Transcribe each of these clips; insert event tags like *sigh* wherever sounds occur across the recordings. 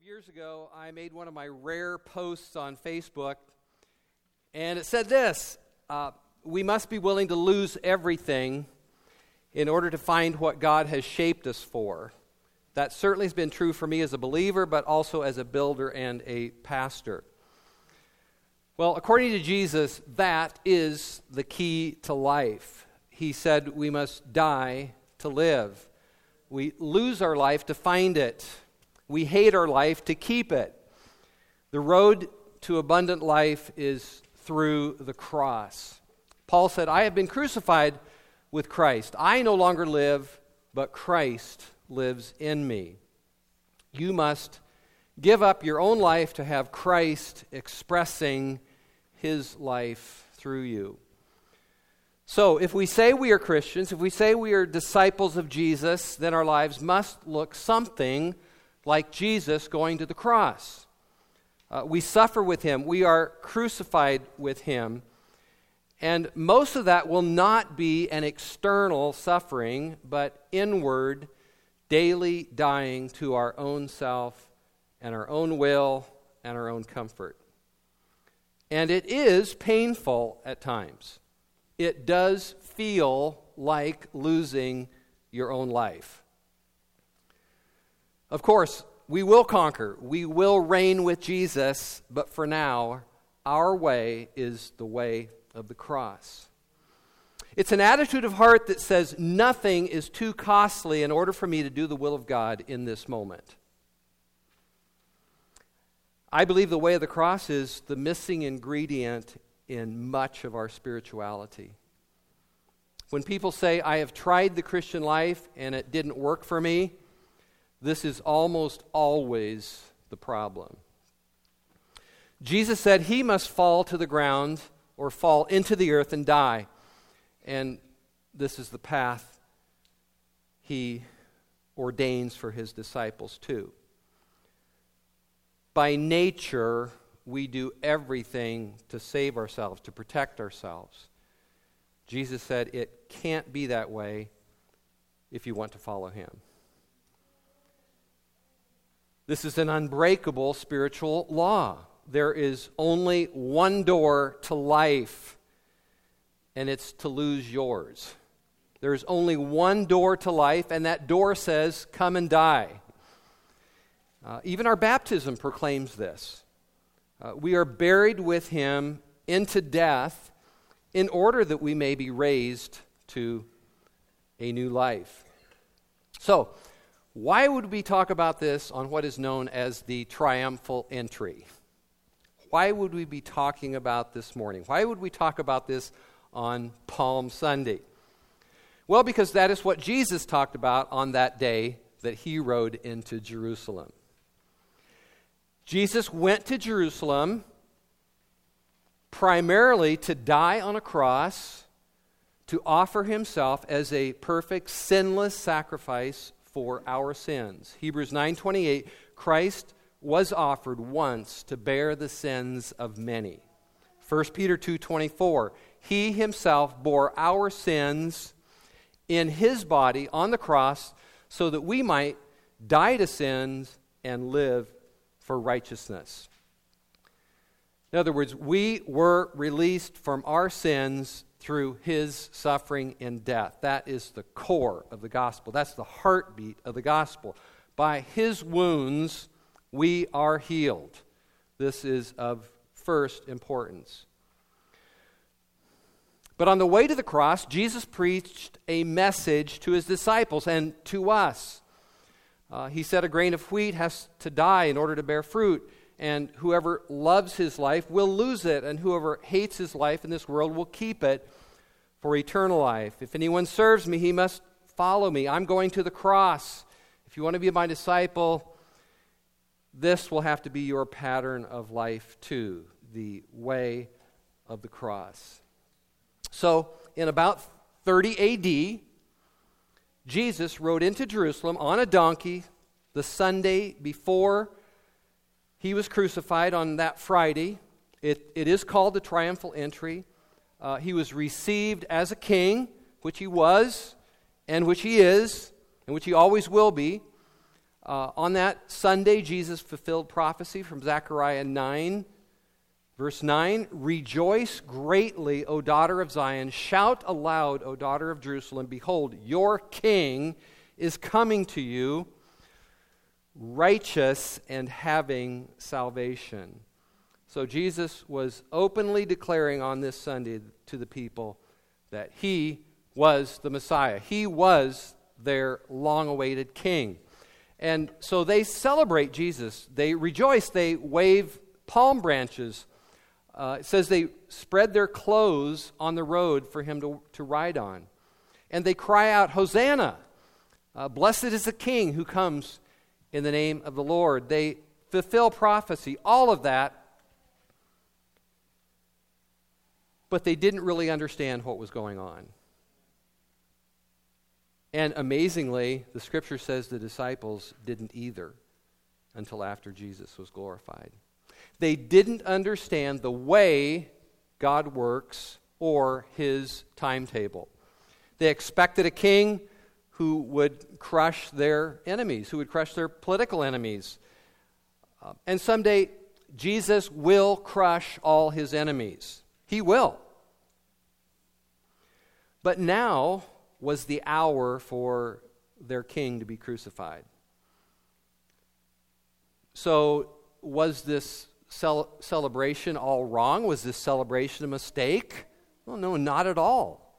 of years ago, I made one of my rare posts on Facebook, and it said this uh, We must be willing to lose everything in order to find what God has shaped us for. That certainly has been true for me as a believer, but also as a builder and a pastor. Well, according to Jesus, that is the key to life. He said we must die to live. We lose our life to find it. We hate our life to keep it. The road to abundant life is through the cross. Paul said, I have been crucified with Christ. I no longer live, but Christ lives in me. You must give up your own life to have Christ expressing his life through you. So, if we say we are Christians, if we say we are disciples of Jesus, then our lives must look something like Jesus going to the cross. Uh, we suffer with him, we are crucified with him. And most of that will not be an external suffering, but inward, daily dying to our own self and our own will and our own comfort. And it is painful at times it does feel like losing your own life. Of course, we will conquer, we will reign with Jesus, but for now, our way is the way of the cross. It's an attitude of heart that says, Nothing is too costly in order for me to do the will of God in this moment. I believe the way of the cross is the missing ingredient in much of our spirituality. When people say, I have tried the Christian life and it didn't work for me, this is almost always the problem. Jesus said he must fall to the ground or fall into the earth and die. And this is the path he ordains for his disciples, too. By nature, we do everything to save ourselves, to protect ourselves. Jesus said it can't be that way if you want to follow him. This is an unbreakable spiritual law. There is only one door to life, and it's to lose yours. There's only one door to life, and that door says, Come and die. Uh, even our baptism proclaims this. Uh, we are buried with him into death in order that we may be raised to a new life. So, why would we talk about this on what is known as the triumphal entry? Why would we be talking about this morning? Why would we talk about this on Palm Sunday? Well, because that is what Jesus talked about on that day that he rode into Jerusalem. Jesus went to Jerusalem primarily to die on a cross, to offer himself as a perfect, sinless sacrifice for our sins. Hebrews 9:28 Christ was offered once to bear the sins of many. 1 Peter 2:24 He himself bore our sins in his body on the cross so that we might die to sins and live for righteousness. In other words, we were released from our sins through his suffering and death. That is the core of the gospel. That's the heartbeat of the gospel. By his wounds, we are healed. This is of first importance. But on the way to the cross, Jesus preached a message to his disciples and to us. Uh, he said a grain of wheat has to die in order to bear fruit, and whoever loves his life will lose it, and whoever hates his life in this world will keep it for eternal life. If anyone serves me, he must follow me. I'm going to the cross. If you want to be my disciple, this will have to be your pattern of life too the way of the cross. So, in about 30 AD, Jesus rode into Jerusalem on a donkey the Sunday before he was crucified on that Friday. It, it is called the triumphal entry. Uh, he was received as a king, which he was, and which he is, and which he always will be. Uh, on that Sunday, Jesus fulfilled prophecy from Zechariah 9, verse 9 Rejoice greatly, O daughter of Zion. Shout aloud, O daughter of Jerusalem. Behold, your king is coming to you, righteous and having salvation. So Jesus was openly declaring on this Sunday to the people that he was the Messiah. He was their long awaited king. And so they celebrate Jesus. They rejoice. They wave palm branches. Uh, it says they spread their clothes on the road for him to, to ride on. And they cry out, Hosanna! Uh, blessed is the King who comes in the name of the Lord. They fulfill prophecy, all of that. But they didn't really understand what was going on. And amazingly, the scripture says the disciples didn't either until after Jesus was glorified. They didn't understand the way God works or his timetable. They expected a king who would crush their enemies, who would crush their political enemies. Uh, and someday, Jesus will crush all his enemies. He will. But now, was the hour for their king to be crucified. So, was this cel- celebration all wrong? Was this celebration a mistake? Well, no, not at all.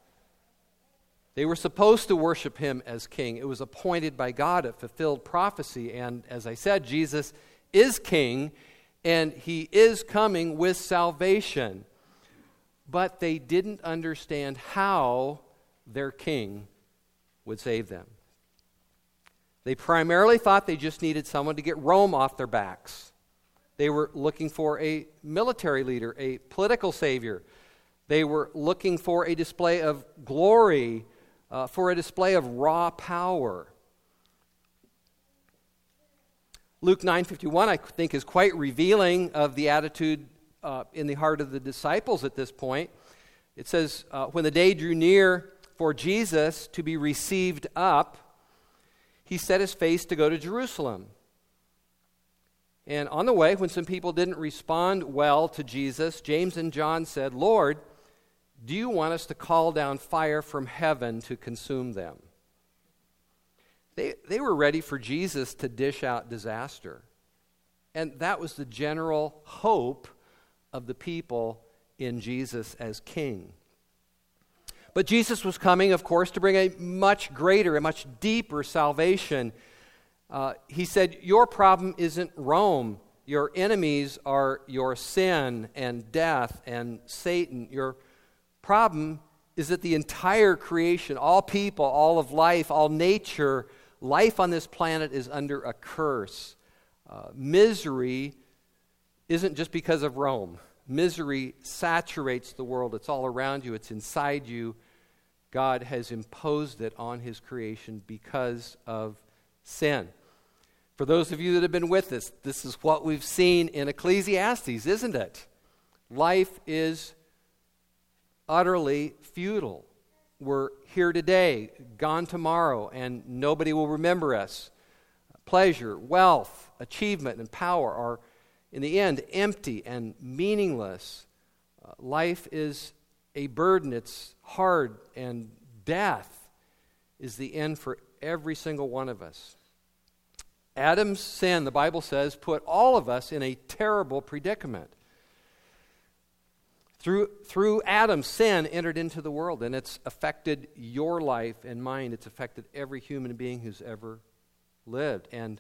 They were supposed to worship him as king. It was appointed by God, it fulfilled prophecy. And as I said, Jesus is king, and he is coming with salvation. But they didn't understand how their king would save them. They primarily thought they just needed someone to get Rome off their backs. They were looking for a military leader, a political savior. They were looking for a display of glory, uh, for a display of raw power. Luke 9:51 I think is quite revealing of the attitude uh, in the heart of the disciples at this point. It says, uh, "When the day drew near for Jesus to be received up, he set his face to go to Jerusalem. And on the way, when some people didn't respond well to Jesus, James and John said, Lord, do you want us to call down fire from heaven to consume them? They, they were ready for Jesus to dish out disaster. And that was the general hope of the people in Jesus as king. But Jesus was coming, of course, to bring a much greater, a much deeper salvation. Uh, he said, Your problem isn't Rome. Your enemies are your sin and death and Satan. Your problem is that the entire creation, all people, all of life, all nature, life on this planet is under a curse. Uh, misery isn't just because of Rome. Misery saturates the world. It's all around you, it's inside you. God has imposed it on his creation because of sin. For those of you that have been with us, this is what we've seen in Ecclesiastes, isn't it? Life is utterly futile. We're here today, gone tomorrow, and nobody will remember us. Pleasure, wealth, achievement, and power are in the end, empty and meaningless. Uh, life is a burden, it's hard, and death is the end for every single one of us. Adam's sin, the Bible says, put all of us in a terrible predicament. Through, through Adam's sin entered into the world, and it's affected your life and mine. It's affected every human being who's ever lived. And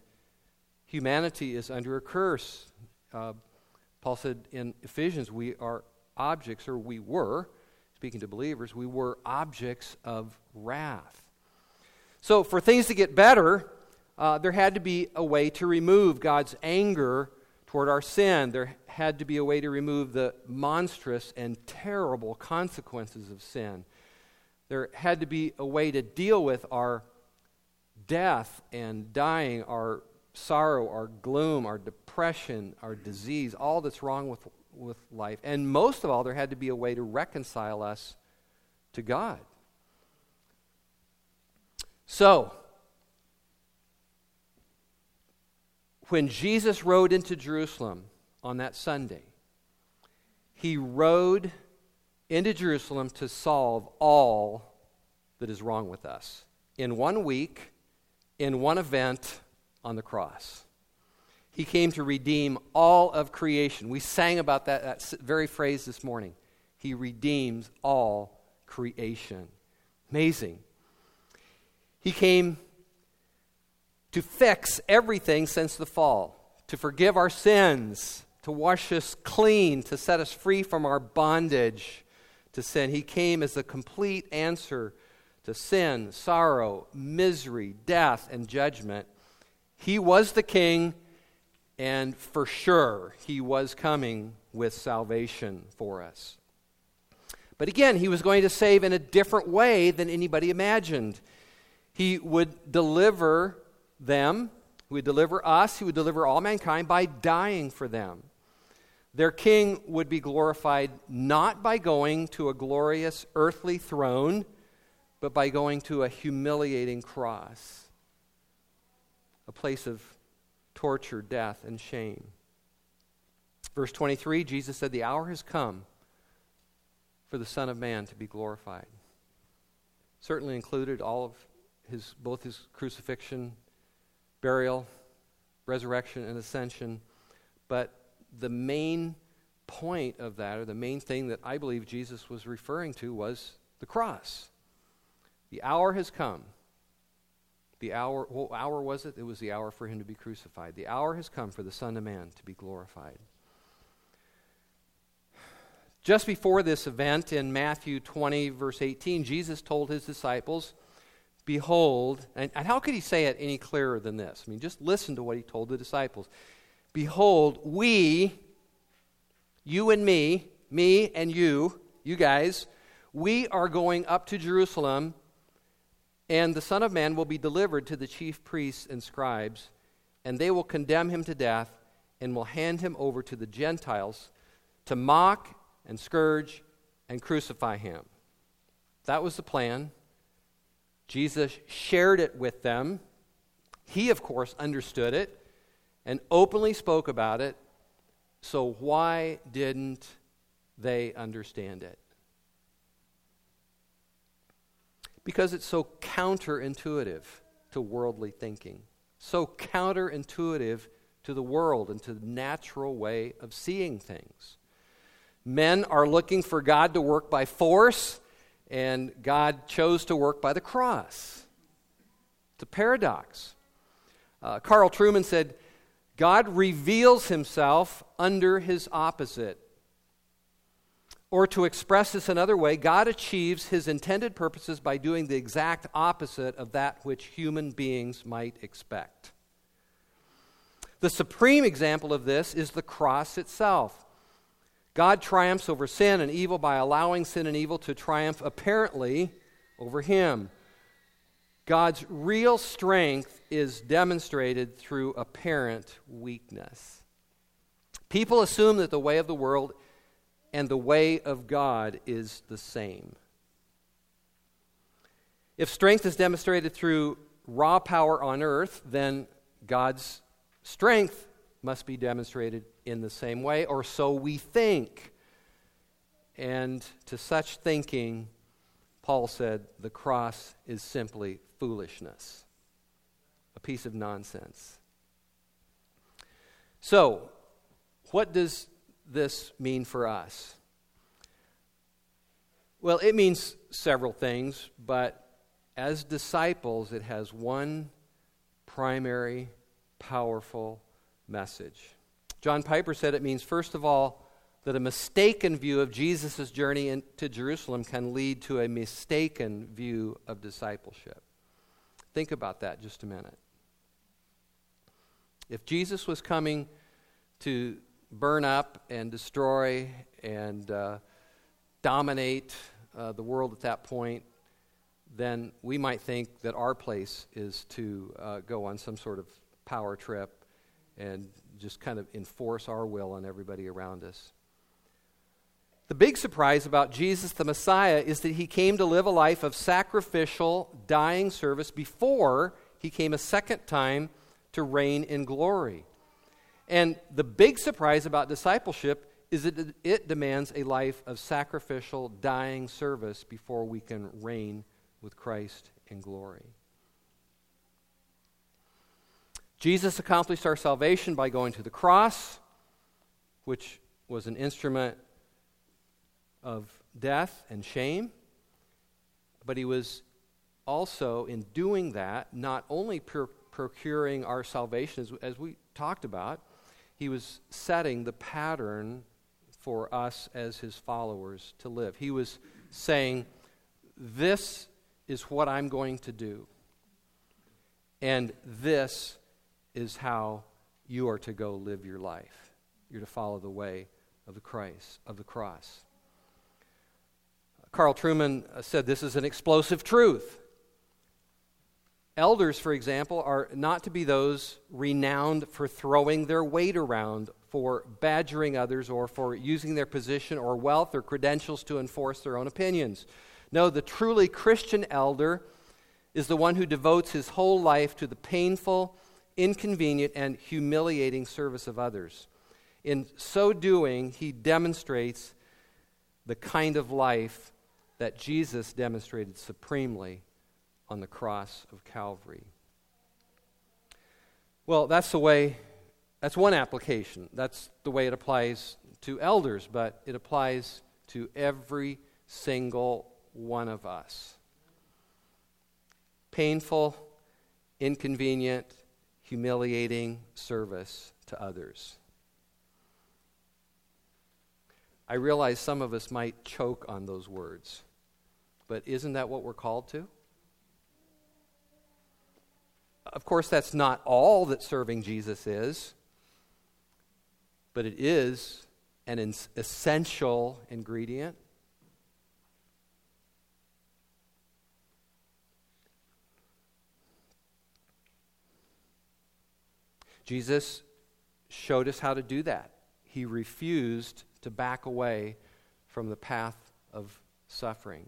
humanity is under a curse. Uh, Paul said in Ephesians, we are objects, or we were, speaking to believers, we were objects of wrath. So, for things to get better, uh, there had to be a way to remove God's anger toward our sin. There had to be a way to remove the monstrous and terrible consequences of sin. There had to be a way to deal with our death and dying, our sorrow, our gloom, our depression, our disease, all that's wrong with, with life. And most of all, there had to be a way to reconcile us to God. So, when Jesus rode into Jerusalem on that Sunday, he rode into Jerusalem to solve all that is wrong with us in one week, in one event on the cross. He came to redeem all of creation. We sang about that, that very phrase this morning. He redeems all creation. Amazing. He came to fix everything since the fall, to forgive our sins, to wash us clean, to set us free from our bondage to sin. He came as the complete answer to sin, sorrow, misery, death, and judgment. He was the king, and for sure, he was coming with salvation for us. But again, he was going to save in a different way than anybody imagined. He would deliver them, who would deliver us, who would deliver all mankind by dying for them. Their king would be glorified not by going to a glorious earthly throne, but by going to a humiliating cross, a place of torture, death, and shame. Verse 23 Jesus said, The hour has come for the Son of Man to be glorified. Certainly included all of his, both his crucifixion, burial, resurrection, and ascension. But the main point of that, or the main thing that I believe Jesus was referring to, was the cross. The hour has come. The hour, what hour was it? It was the hour for him to be crucified. The hour has come for the Son of Man to be glorified. Just before this event in Matthew 20, verse 18, Jesus told his disciples, Behold, and, and, how could he say it any clearer than this? I mean, just listen to what he told the disciples. Behold, we, you and me, me and you, you guys, we are going up to Jerusalem, and the Son of Man will be delivered to the chief priests and scribes, and they will condemn him to death and will hand him over to the Gentiles to mock and scourge and crucify him. That was the plan. Jesus shared it with them. He, of course, understood it and openly spoke about it. So, why didn't they understand it? Because it's so counterintuitive to worldly thinking, so counterintuitive to the world and to the natural way of seeing things. Men are looking for God to work by force, and God chose to work by the cross. It's a paradox. Uh, Carl Trueman said, God reveals himself under his opposite. Or to express this another way, God achieves his intended purposes by doing the exact opposite of that which human beings might expect. The supreme example of this is the cross itself. God triumphs over sin and evil by allowing sin and evil to triumph apparently over him. God's real strength is demonstrated through apparent weakness. People assume that the way of the world and the way of God is the same. If strength is demonstrated through raw power on earth, then God's strength must be demonstrated in the same way, or so we think. And to such thinking, Paul said, the cross is simply foolishness, a piece of nonsense. So, what does this mean for us? Well, it means several things, but as disciples, it has one primary, powerful message. John Piper said it means, first of all, that a mistaken view of Jesus' journey into Jerusalem can lead to a mistaken view of discipleship. Think about that just a minute. If Jesus was coming to burn up and destroy and uh, dominate uh, the world at that point, then we might think that our place is to uh, go on some sort of power trip and just kind of enforce our will on everybody around us. The big surprise about Jesus the Messiah is that he came to live a life of sacrificial, dying service before he came a second time to reign in glory. And the big surprise about discipleship is that it demands a life of sacrificial, dying service before we can reign with Christ in glory. Jesus accomplished our salvation by going to the cross, which was an instrument of death and shame. But he was also, in doing that, not only procuring our salvation, as, as we talked about, he was setting the pattern for us as his followers to live. He was saying, This is what I'm going to do. And this is how you are to go live your life. You're to follow the way of the Christ, of the cross. Carl Trueman uh, said this is an explosive truth. Elders, for example, are not to be those renowned for throwing their weight around, for badgering others, or for using their position or wealth or credentials to enforce their own opinions. No, the truly Christian elder is the one who devotes his whole life to the painful, inconvenient, and humiliating service of others. In so doing, he demonstrates the kind of life that Jesus demonstrated supremely on the cross of Calvary. Well, that's the way, that's one application. That's the way it applies to elders, but it applies to every single one of us. Painful, inconvenient, humiliating service to others. I realize some of us might choke on those words, but isn't that what we're called to? Of course, that's not all that serving Jesus is, but it is an essential ingredient. Jesus showed us how to do that. He refused to back away from the path of suffering.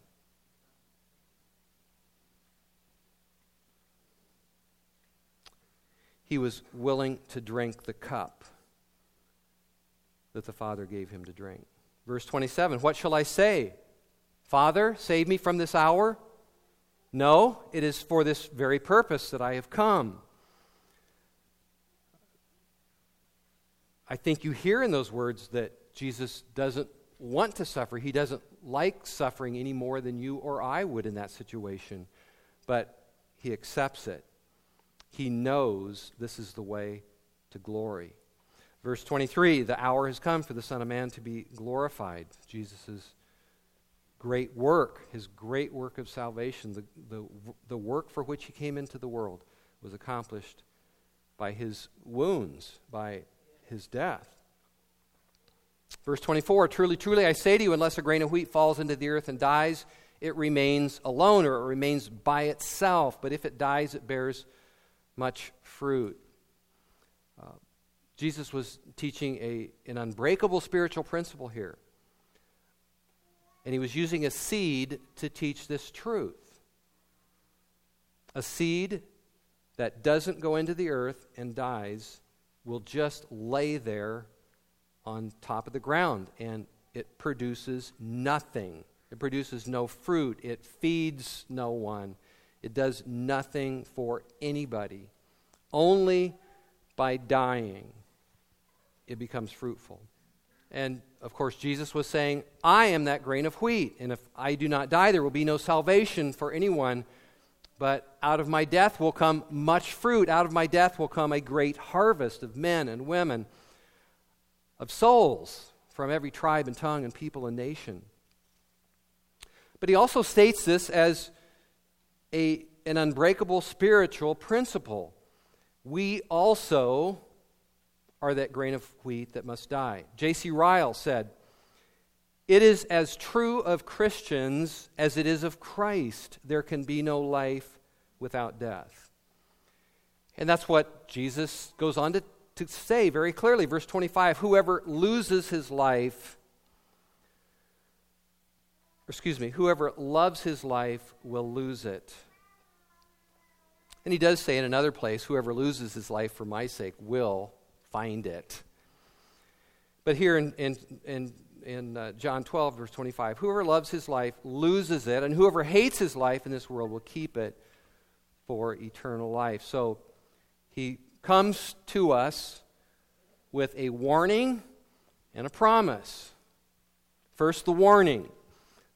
He was willing to drink the cup that the Father gave him to drink. Verse 27 What shall I say? Father, save me from this hour? No, it is for this very purpose that I have come. I think you hear in those words that Jesus doesn't want to suffer. He doesn't like suffering any more than you or I would in that situation, but he accepts it. He knows this is the way to glory. Verse 23 The hour has come for the Son of Man to be glorified. Jesus' great work, his great work of salvation, the, the, the work for which he came into the world, was accomplished by his wounds, by his death. Verse 24 Truly, truly, I say to you, unless a grain of wheat falls into the earth and dies, it remains alone or it remains by itself. But if it dies, it bears much fruit. Uh, Jesus was teaching a, an unbreakable spiritual principle here. And he was using a seed to teach this truth. A seed that doesn't go into the earth and dies will just lay there on top of the ground and it produces nothing. It produces no fruit. It feeds no one. It does nothing for anybody. Only by dying it becomes fruitful. And of course, Jesus was saying, I am that grain of wheat, and if I do not die, there will be no salvation for anyone but out of my death will come much fruit. Out of my death will come a great harvest of men and women, of souls from every tribe and tongue and people and nation. But he also states this as a, an unbreakable spiritual principle. We also are that grain of wheat that must die. J.C. Ryle said, it is as true of Christians as it is of Christ. There can be no life without death. And that's what Jesus goes on to, to say very clearly. Verse 25 Whoever loses his life, excuse me, whoever loves his life will lose it. And he does say in another place, Whoever loses his life for my sake will find it. But here in, in, in, in uh, John 12, verse 25, whoever loves his life loses it, and whoever hates his life in this world will keep it for eternal life. So he comes to us with a warning and a promise. First, the warning.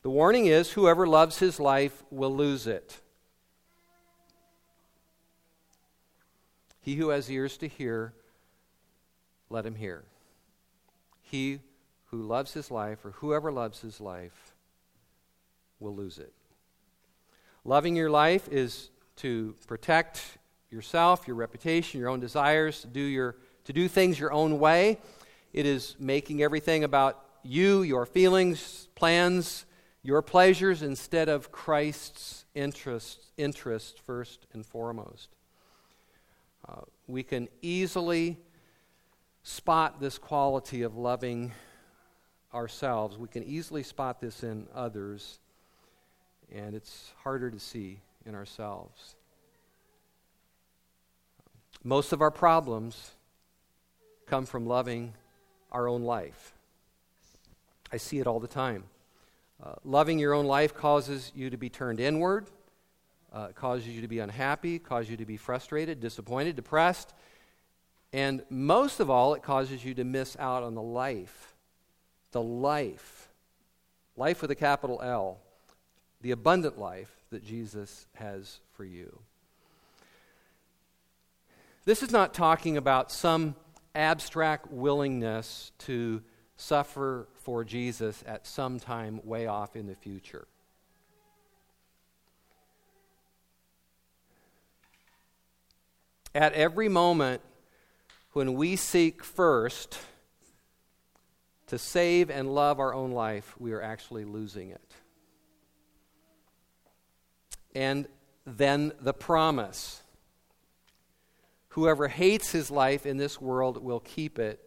The warning is whoever loves his life will lose it. He who has ears to hear, let him hear. He who loves his life, or whoever loves his life, will lose it. Loving your life is to protect yourself, your reputation, your own desires, to do, your, to do things your own way. It is making everything about you, your feelings, plans, your pleasures, instead of Christ's interest, interest first and foremost. Uh, we can easily spot this quality of loving ourselves. We can easily spot this in others, and it's harder to see in ourselves. Most of our problems come from loving our own life. I see it all the time. Uh, loving your own life causes you to be turned inward, uh, causes you to be unhappy, causes you to be frustrated, disappointed, depressed, and most of all, it causes you to miss out on the life. The life. Life with a capital L. The abundant life that Jesus has for you. This is not talking about some abstract willingness to suffer for Jesus at some time way off in the future. At every moment when we seek first to save and love our own life, we are actually losing it. And then the promise whoever hates his life in this world will keep it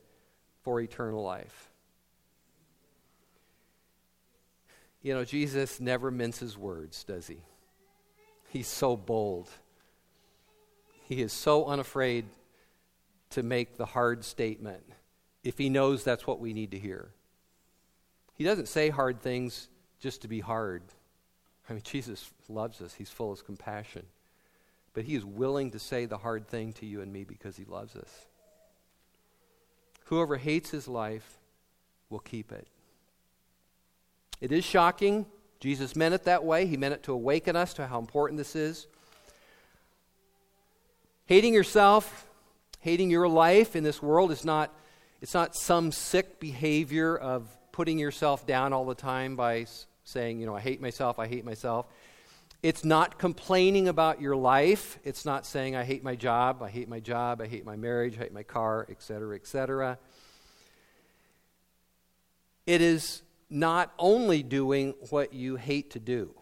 for eternal life. You know, Jesus never minces words, does he? He's so bold. He is so unafraid to make the hard statement if he knows that's what we need to hear. He doesn't say hard things just to be hard. I mean, *laughs* Jesus loves us, he's full of compassion. But he is willing to say the hard thing to you and me because he loves us. Whoever hates his life will keep it. It is shocking. Jesus meant it that way. He meant it to awaken us to how important this is. Hating yourself, hating your life in this world is not it's not some sick behavior of putting yourself down all the time by saying, you know, I hate myself, I hate myself. It's not complaining about your life. It's not saying, I hate my job, I hate my job, I hate my marriage, I hate my car, etc., etc. It is not only doing what you hate to do,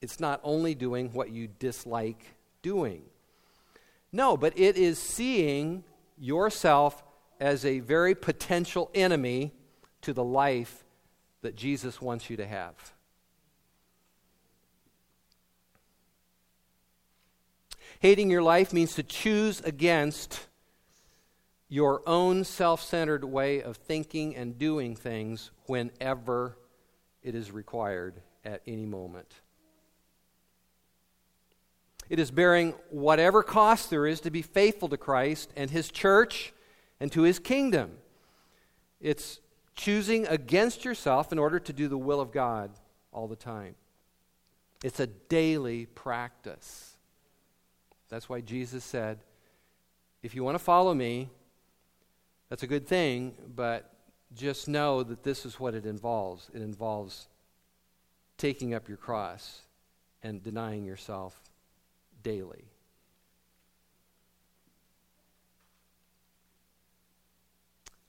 it's not only doing what you dislike doing. No, but it is seeing yourself as a very potential enemy to the life that Jesus wants you to have. Hating your life means to choose against your own self centered way of thinking and doing things whenever it is required at any moment. It is bearing whatever cost there is to be faithful to Christ and His church and to His kingdom. It's choosing against yourself in order to do the will of God all the time. It's a daily practice. That's why Jesus said, if you want to follow me, that's a good thing, but just know that this is what it involves. It involves taking up your cross and denying yourself daily.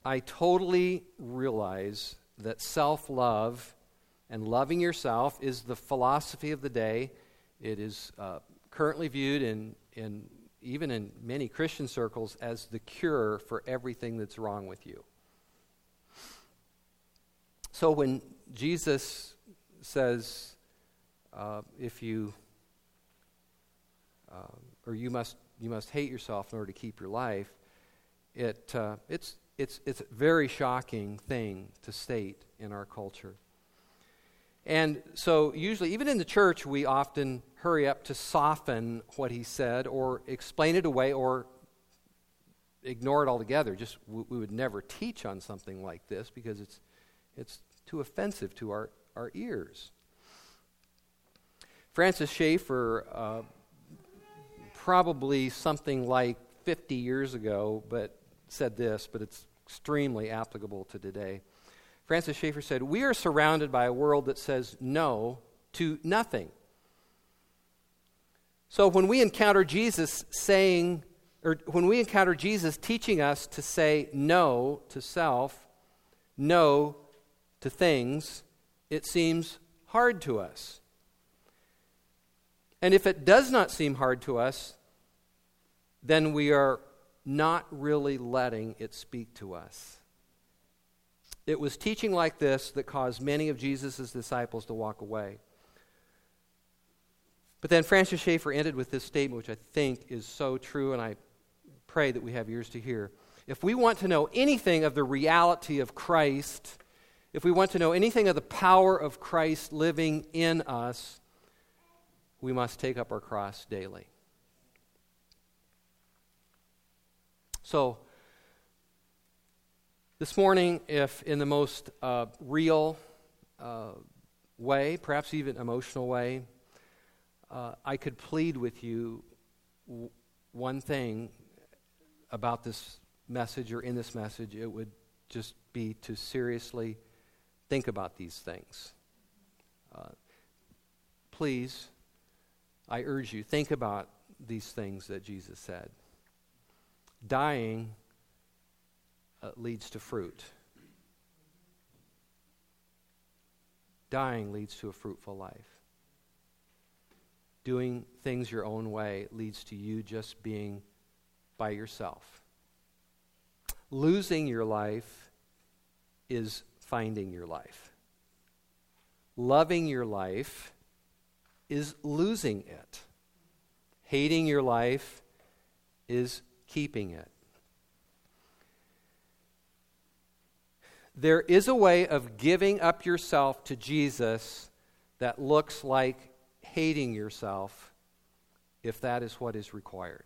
I totally realize that self love and loving yourself is the philosophy of the day. It is uh, currently viewed in, in even in many Christian circles as the cure for everything that's wrong with you. So when Jesus says, uh, if you, uh, or you must, you must hate yourself in order to keep your life, It, uh, it's, it's, it's a very shocking thing to state in our culture. And so, usually, even in the church, we often hurry up to soften what he said or explain it away or ignore it altogether. Just we, we would never teach on something like this because it's, it's too offensive to our, our ears. Francis Schaeffer, uh, probably something like 50 years ago, but said this, but it's extremely applicable to today. Francis Schaeffer said, We are surrounded by a world that says no to nothing. So when we encounter Jesus saying, or when we encounter Jesus teaching us to say no to self, no to things, it seems hard to us. And if it does not seem hard to us, then we are not really letting it speak to us. It was teaching like this that caused many of Jesus' disciples to walk away. But then Francis Schaeffer ended with this statement, which I think is so true, and I pray that we have ears to hear. If we want to know anything of the reality of Christ, if we want to know anything of the power of Christ living in us, we must take up our cross daily. So, this morning, if in the most uh, real uh, way, perhaps even emotional way, uh, I could plead with you w- one thing about this message or in this message, it would just be to seriously think about these things. Uh, please, I urge you, think about these things that Jesus said. Dying uh, leads to fruit. Dying leads to a fruitful life. Doing things your own way leads to you just being by yourself. Losing your life is finding your life. Loving your life is losing it. Hating your life is keeping it. There is a way of giving up yourself to Jesus that looks like hating yourself if that is what is required.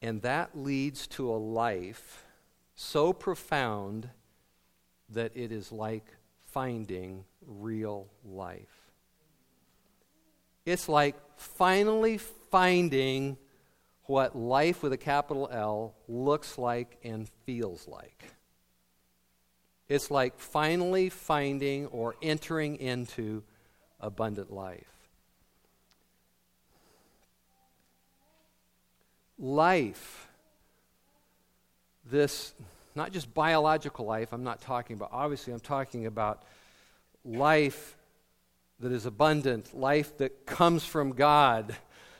And that leads to a life so profound that it is like finding real life. It's like finally finding what life with a capital L looks like and feels like. It's like finally finding or entering into abundant life. Life, this, not just biological life, I'm not talking about, obviously, I'm talking about life that is abundant, life that comes from God,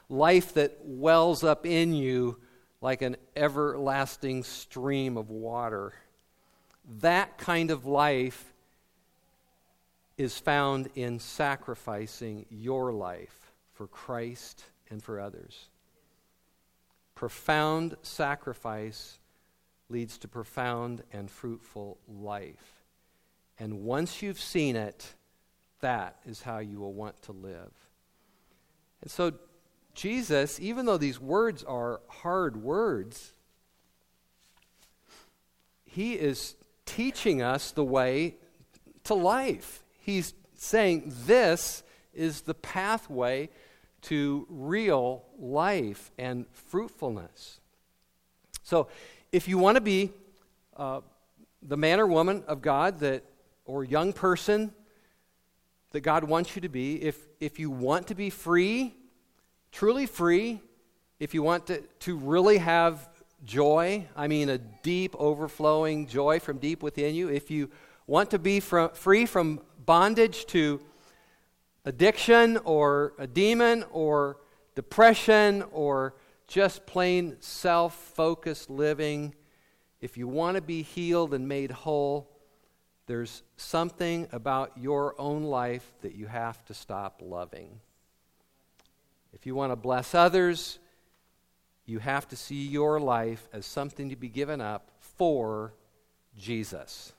life that wells up in you like an everlasting stream of water. That kind of life is found in sacrificing your life for Christ and for others. Profound sacrifice leads to profound and fruitful life. And once you've seen it, that is how you will want to live. And so, Jesus, even though these words are hard words, he is teaching us the way to life. He's saying this is the pathway to real life and fruitfulness. So, if you want to be uh, the man or woman of God that, or young person that God wants you to be, if, if you want to be free, truly free, if you want to, to really have joy, I mean a deep, overflowing joy from deep within you, if you want to be from, free from bondage to addiction or a demon or depression or just plain self focused living, if you want to be healed and made whole, there's something about your own life that you have to stop loving. If you want to bless others, You have to see your life as something to be given up for Jesus,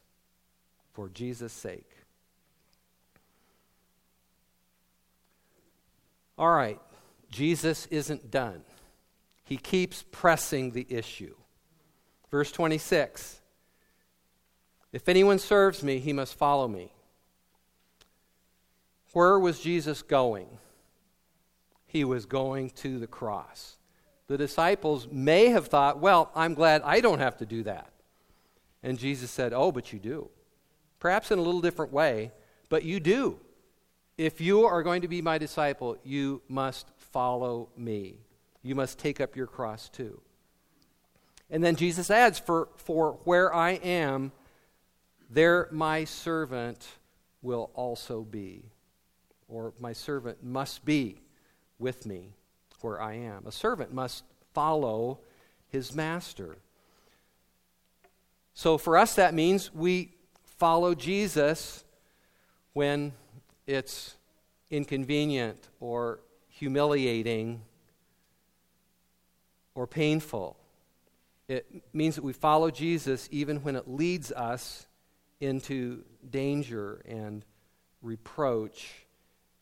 for Jesus' sake. All right, Jesus isn't done. He keeps pressing the issue. Verse 26 If anyone serves me, he must follow me. Where was Jesus going? He was going to the cross. The disciples may have thought, well, I'm glad I don't have to do that. And Jesus said, oh, but you do. Perhaps in a little different way, but you do. If you are going to be my disciple, you must follow me. You must take up your cross too. And then Jesus adds, For, for where I am, there my servant will also be. Or my servant must be with me where I am. A servant must follow his master. So for us, that means we follow Jesus when it's inconvenient or humiliating or painful. It means that we follow Jesus even when it leads us into danger and reproach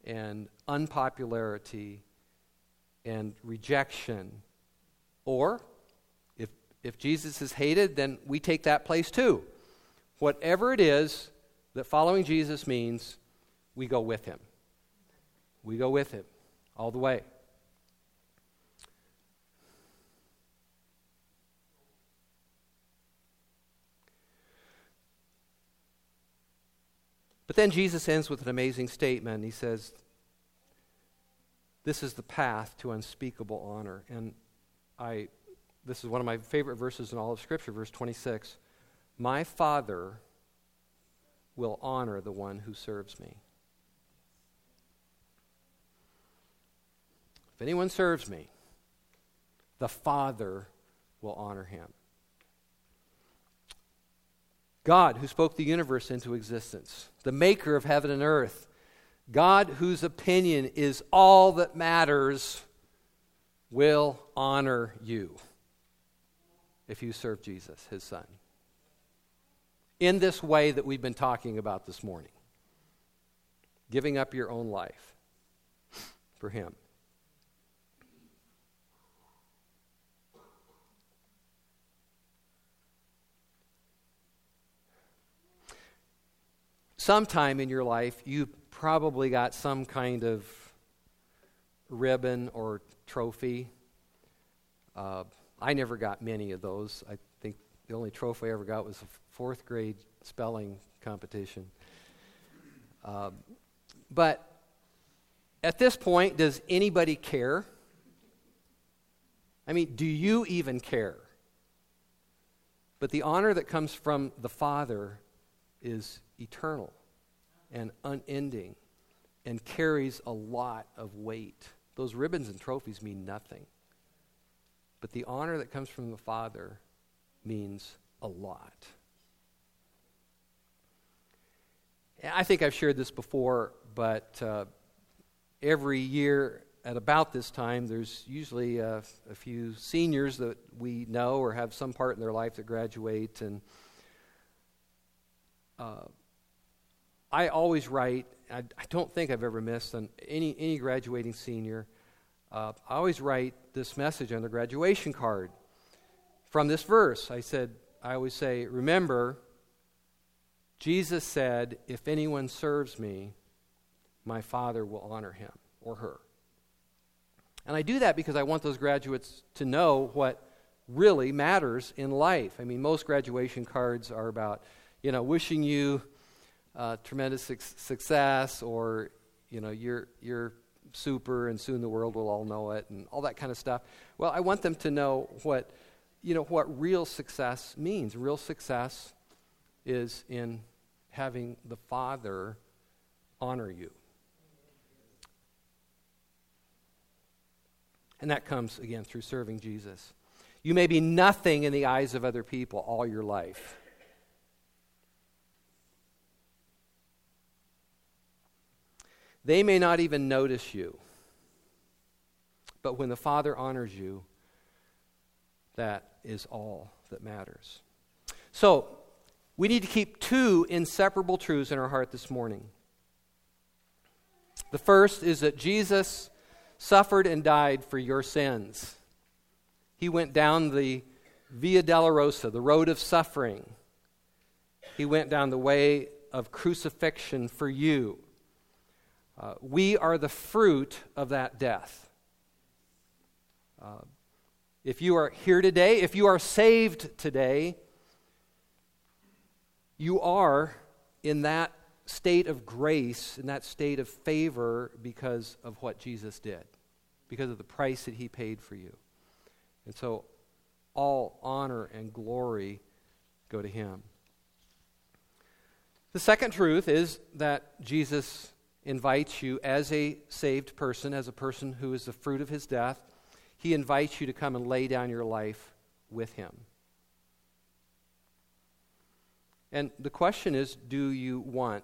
and unpopularity and rejection. Or, if, if Jesus is hated, then we take that place too. Whatever it is that following Jesus means, we go with him. We go with him all the way. But then Jesus ends with an amazing statement. He says, This is the path to unspeakable honor. And I, this is one of my favorite verses in all of Scripture, verse 26. My Father will honor the one who serves me. If anyone serves me, the Father will honor him. God, who spoke the universe into existence, the maker of heaven and earth, God, whose opinion is all that matters, will honor you if you serve Jesus, his son. In this way that we've been talking about this morning giving up your own life for him. Sometime in your life, you probably got some kind of ribbon or trophy. Uh, I never got many of those. I think the only trophy I ever got was a fourth grade spelling competition. Uh, but at this point, does anybody care? I mean, do you even care? But the honor that comes from the Father is eternal and unending and carries a lot of weight. Those ribbons and trophies mean nothing. But the honor that comes from the Father means a lot. I think I've shared this before, but uh, every year at about this time, there's usually a, a, few seniors that we know or have some part in their life that graduate. And uh, I always write, I, I, don't think I've ever missed on any, any graduating senior. Uh, I always write this message on the graduation card from this verse. I said, I always say, remember, Jesus said, if anyone serves me, my Father will honor him or her. And I do that because I want those graduates to know what really matters in life. I mean, most graduation cards are about, you know, wishing you uh, tremendous su- success or you know you're you're super and soon the world will all know it and all that kind of stuff. Well i want them to know what you know what real success means. Real success is in having the father honor you. And that comes again through serving jesus. You may be nothing in the eyes of other people all your life They may not even notice you. But when the Father honors you, That is all that matters. So, we need to keep two inseparable truths in our heart this morning. The first is that Jesus suffered and died for your sins. He went down the Via Dolorosa, the road of suffering. He went down the way of crucifixion for you. Uh, we are the fruit of that death. Uh, if you are here today, if you are saved today, you are in that state of grace, in that state of favor because of what Jesus did, because of the price that he paid for you. And so all honor and glory go to him. The second truth is that Jesus invites you as a saved person, as a person who is the fruit of his death, he invites you to come and lay down your life with him. And the question is do you want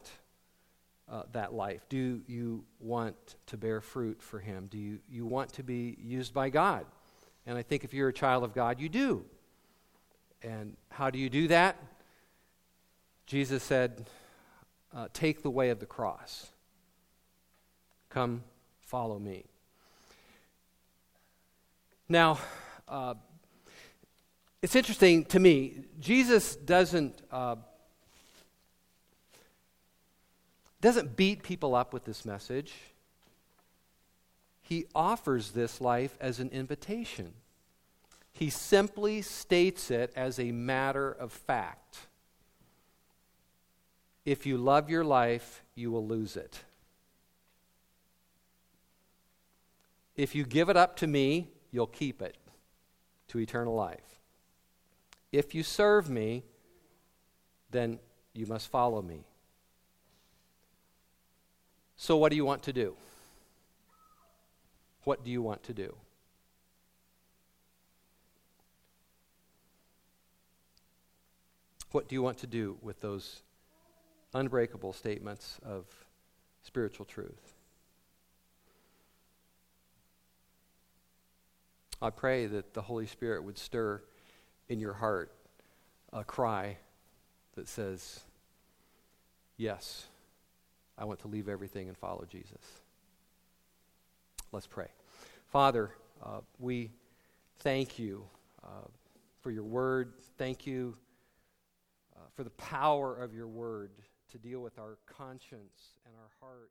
uh, that life? Do you want to bear fruit for him? Do you, you want to be used by God? And I think if you're a child of God, you do. And how do you do that? Jesus said, uh, Take the way of the cross. Come, follow me. Now, uh, it's interesting to me. Jesus doesn't uh, doesn't beat people up with this message. He offers this life as an invitation. He simply states it as a matter of fact. If you love your life, you will lose it. If you give it up to me, you'll keep it to eternal life. If you serve me, then you must follow me. So, what do you want to do? What do you want to do? What do you want to do with those unbreakable statements of spiritual truth? I pray that the Holy Spirit would stir in your heart a cry that says, Yes, I want to leave everything and follow Jesus. Let's pray. Father, uh, we thank you uh, for your word. Thank you uh, for the power of your word to deal with our conscience and our heart.